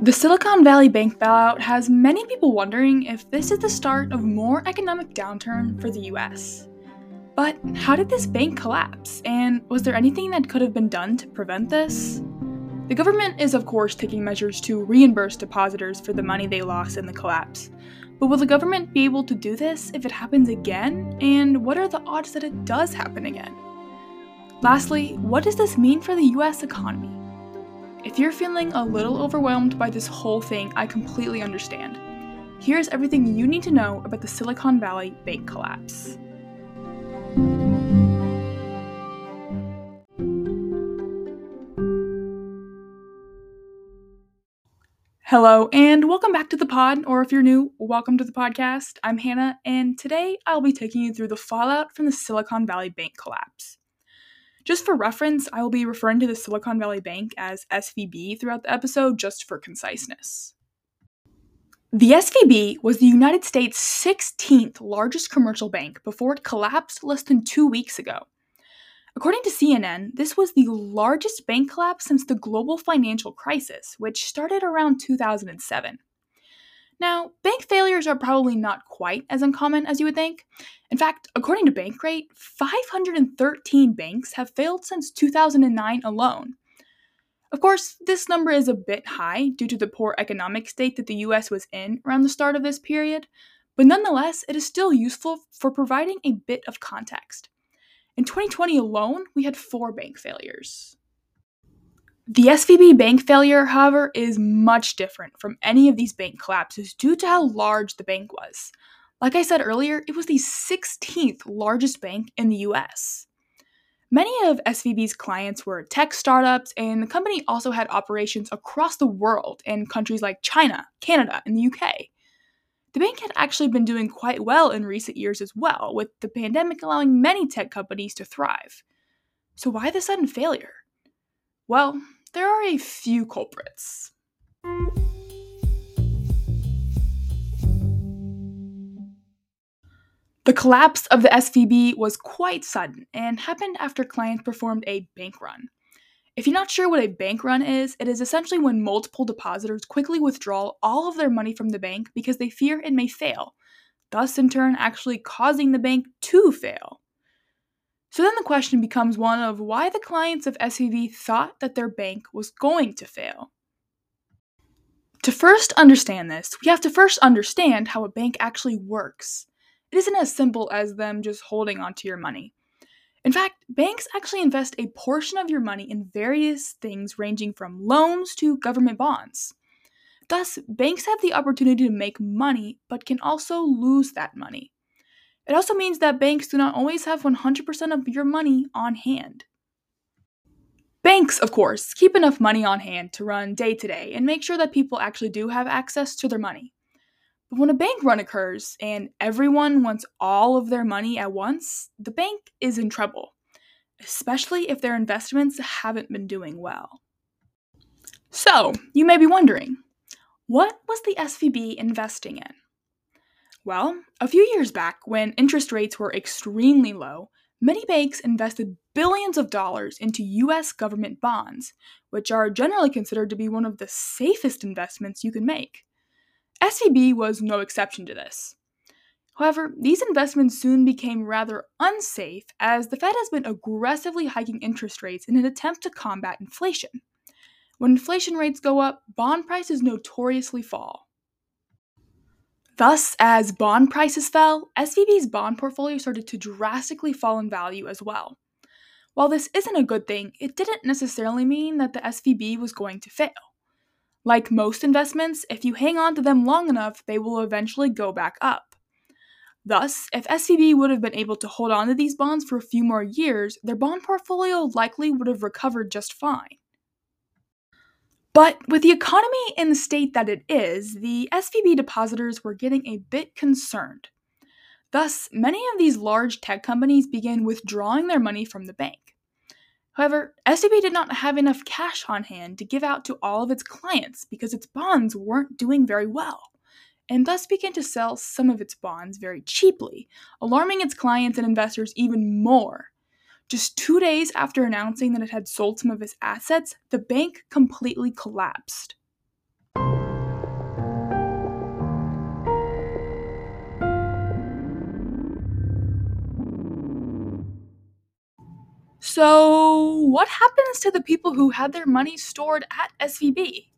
The Silicon Valley Bank bailout has many people wondering if this is the start of more economic downturn for the US. But how did this bank collapse, and was there anything that could have been done to prevent this? The government is, of course, taking measures to reimburse depositors for the money they lost in the collapse. But will the government be able to do this if it happens again? And what are the odds that it does happen again? Lastly, what does this mean for the US economy? If you're feeling a little overwhelmed by this whole thing, I completely understand. Here's everything you need to know about the Silicon Valley bank collapse. Hello, and welcome back to the pod, or if you're new, welcome to the podcast. I'm Hannah, and today I'll be taking you through the fallout from the Silicon Valley bank collapse. Just for reference, I will be referring to the Silicon Valley Bank as SVB throughout the episode, just for conciseness. The SVB was the United States' 16th largest commercial bank before it collapsed less than two weeks ago. According to CNN, this was the largest bank collapse since the global financial crisis, which started around 2007. Now, bank failures are probably not quite as uncommon as you would think. In fact, according to Bankrate, 513 banks have failed since 2009 alone. Of course, this number is a bit high due to the poor economic state that the US was in around the start of this period, but nonetheless, it is still useful for providing a bit of context. In 2020 alone, we had four bank failures. The SVB bank failure, however, is much different from any of these bank collapses due to how large the bank was. Like I said earlier, it was the 16th largest bank in the US. Many of SVB's clients were tech startups, and the company also had operations across the world in countries like China, Canada, and the UK. The bank had actually been doing quite well in recent years as well, with the pandemic allowing many tech companies to thrive. So, why the sudden failure? Well, there are a few culprits. The collapse of the SVB was quite sudden and happened after clients performed a bank run. If you're not sure what a bank run is, it is essentially when multiple depositors quickly withdraw all of their money from the bank because they fear it may fail, thus, in turn, actually causing the bank to fail. So then the question becomes one of why the clients of SVB thought that their bank was going to fail. To first understand this, we have to first understand how a bank actually works. It isn't as simple as them just holding onto your money. In fact, banks actually invest a portion of your money in various things ranging from loans to government bonds. Thus, banks have the opportunity to make money but can also lose that money. It also means that banks do not always have 100% of your money on hand. Banks, of course, keep enough money on hand to run day to day and make sure that people actually do have access to their money. But when a bank run occurs and everyone wants all of their money at once, the bank is in trouble, especially if their investments haven't been doing well. So, you may be wondering what was the SVB investing in? Well, a few years back, when interest rates were extremely low, many banks invested billions of dollars into US government bonds, which are generally considered to be one of the safest investments you can make. SVB was no exception to this. However, these investments soon became rather unsafe as the Fed has been aggressively hiking interest rates in an attempt to combat inflation. When inflation rates go up, bond prices notoriously fall. Thus, as bond prices fell, SVB's bond portfolio started to drastically fall in value as well. While this isn't a good thing, it didn't necessarily mean that the SVB was going to fail. Like most investments, if you hang on to them long enough, they will eventually go back up. Thus, if SVB would have been able to hold on to these bonds for a few more years, their bond portfolio likely would have recovered just fine. But with the economy in the state that it is, the SVB depositors were getting a bit concerned. Thus, many of these large tech companies began withdrawing their money from the bank. However, SVB did not have enough cash on hand to give out to all of its clients because its bonds weren't doing very well, and thus began to sell some of its bonds very cheaply, alarming its clients and investors even more. Just two days after announcing that it had sold some of its assets, the bank completely collapsed. So, what happens to the people who had their money stored at SVB?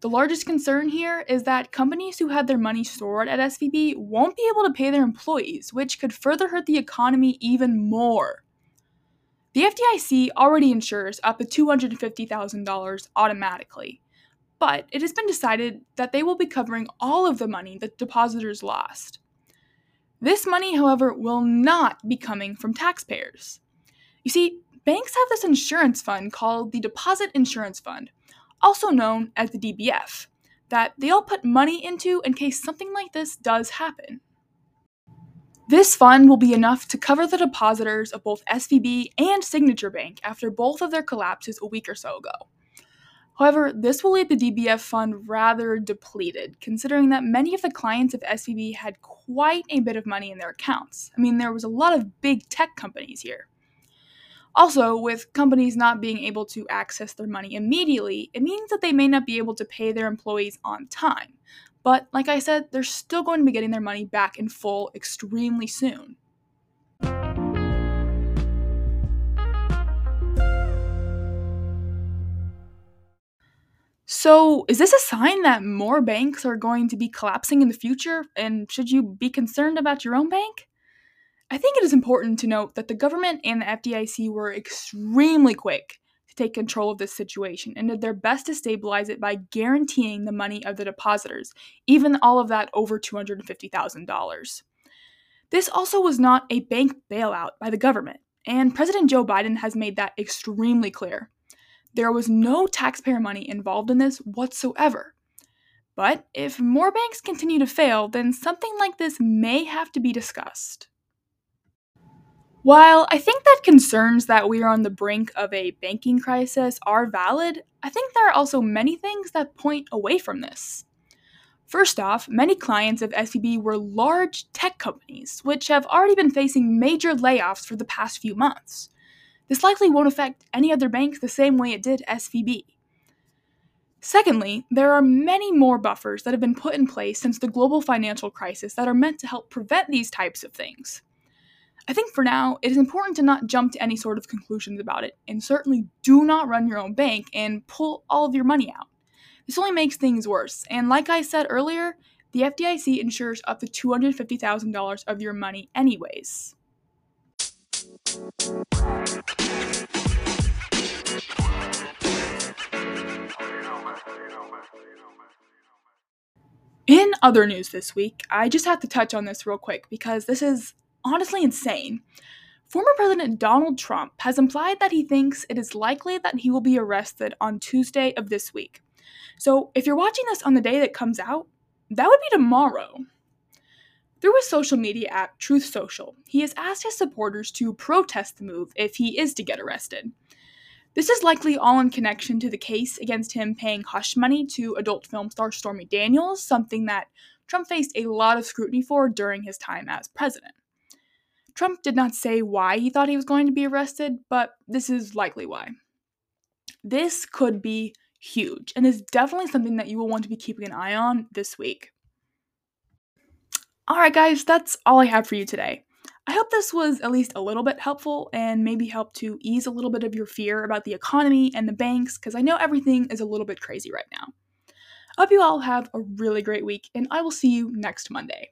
The largest concern here is that companies who had their money stored at SVB won't be able to pay their employees, which could further hurt the economy even more. The FDIC already insures up to $250,000 automatically, but it has been decided that they will be covering all of the money that depositors lost. This money, however, will not be coming from taxpayers. You see, banks have this insurance fund called the Deposit Insurance Fund, also known as the DBF, that they all put money into in case something like this does happen. This fund will be enough to cover the depositors of both SVB and Signature Bank after both of their collapses a week or so ago. However, this will leave the DBF fund rather depleted, considering that many of the clients of SVB had quite a bit of money in their accounts. I mean, there was a lot of big tech companies here. Also, with companies not being able to access their money immediately, it means that they may not be able to pay their employees on time. But like I said, they're still going to be getting their money back in full extremely soon. So, is this a sign that more banks are going to be collapsing in the future? And should you be concerned about your own bank? I think it is important to note that the government and the FDIC were extremely quick take control of this situation and did their best to stabilize it by guaranteeing the money of the depositors, even all of that over $250,000. This also was not a bank bailout by the government, and President Joe Biden has made that extremely clear. There was no taxpayer money involved in this whatsoever. But if more banks continue to fail, then something like this may have to be discussed. While I think that concerns that we are on the brink of a banking crisis are valid, I think there are also many things that point away from this. First off, many clients of SVB were large tech companies, which have already been facing major layoffs for the past few months. This likely won't affect any other banks the same way it did SVB. Secondly, there are many more buffers that have been put in place since the global financial crisis that are meant to help prevent these types of things. I think for now, it is important to not jump to any sort of conclusions about it, and certainly do not run your own bank and pull all of your money out. This only makes things worse, and like I said earlier, the FDIC insures up to $250,000 of your money, anyways. In other news this week, I just have to touch on this real quick because this is honestly insane. Former President Donald Trump has implied that he thinks it is likely that he will be arrested on Tuesday of this week. So, if you're watching this on the day that comes out, that would be tomorrow. Through his social media app, Truth Social, he has asked his supporters to protest the move if he is to get arrested. This is likely all in connection to the case against him paying hush money to adult film star Stormy Daniels, something that Trump faced a lot of scrutiny for during his time as president. Trump did not say why he thought he was going to be arrested, but this is likely why. This could be huge and is definitely something that you will want to be keeping an eye on this week. Alright, guys, that's all I have for you today. I hope this was at least a little bit helpful and maybe help to ease a little bit of your fear about the economy and the banks because I know everything is a little bit crazy right now. I hope you all have a really great week, and I will see you next Monday.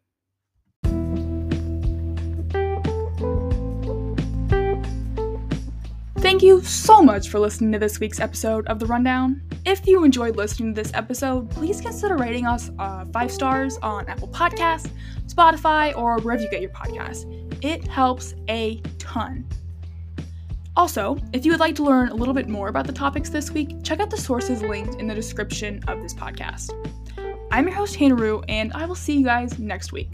Thank you so much for listening to this week's episode of The Rundown. If you enjoyed listening to this episode, please consider rating us uh, five stars on Apple Podcasts, Spotify, or wherever you get your podcasts. It helps a ton. Also, if you would like to learn a little bit more about the topics this week, check out the sources linked in the description of this podcast. I'm your host, Hannah Rue, and I will see you guys next week.